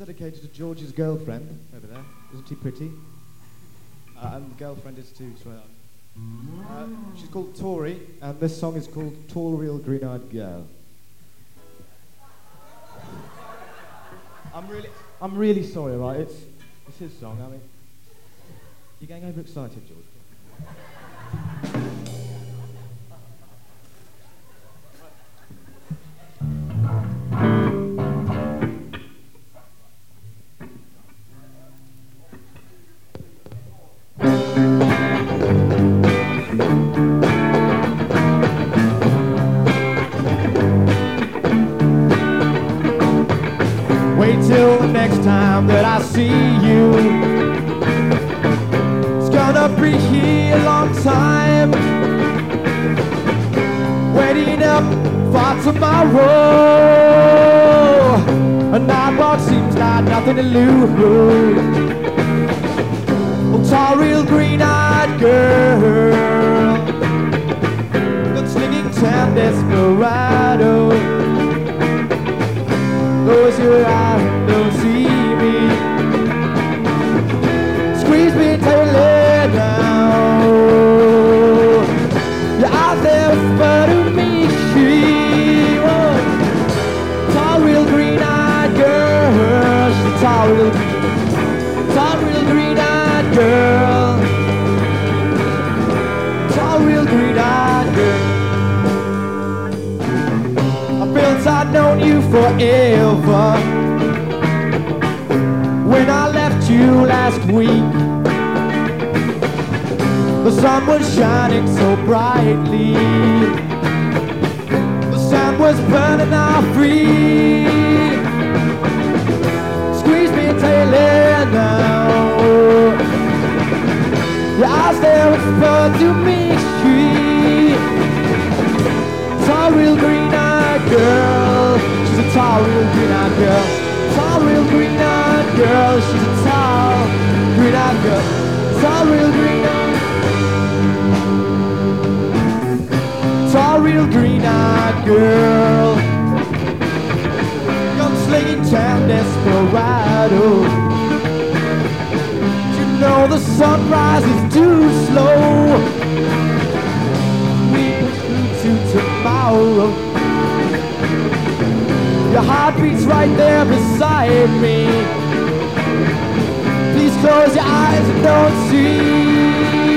dedicated to George's girlfriend over there. Isn't she pretty? Uh, and the girlfriend is too. So, uh, she's called Tori, and this song is called Tall, Real, Green-Eyed Girl. I'm really, I'm really sorry, right? It's, it's his song. I mean, you're getting overexcited, George. Till the next time that I see you. It's gonna be here a long time. Waiting up for tomorrow. A night walk seems like nothing to lose. Tall, see me. Squeeze me me. Whoa. Tall, real green-eyed girl. She's tall, real, tall, real green-eyed girl. Tall, real green-eyed girl. I felt I'd known you forever you last week The sun was shining so brightly The sun was burning out free Squeeze me until down Your eyes there whisper to me Tall, real green-eyed girl. She's a tall, real green-eyed girl. Tall, real green-eyed girl. She's a Tall, real green-eyed girl. Gunslinging town desperado. You know the sunrise is too slow. We through to tomorrow. Your heart beats right there beside me. Please close your eyes and don't see.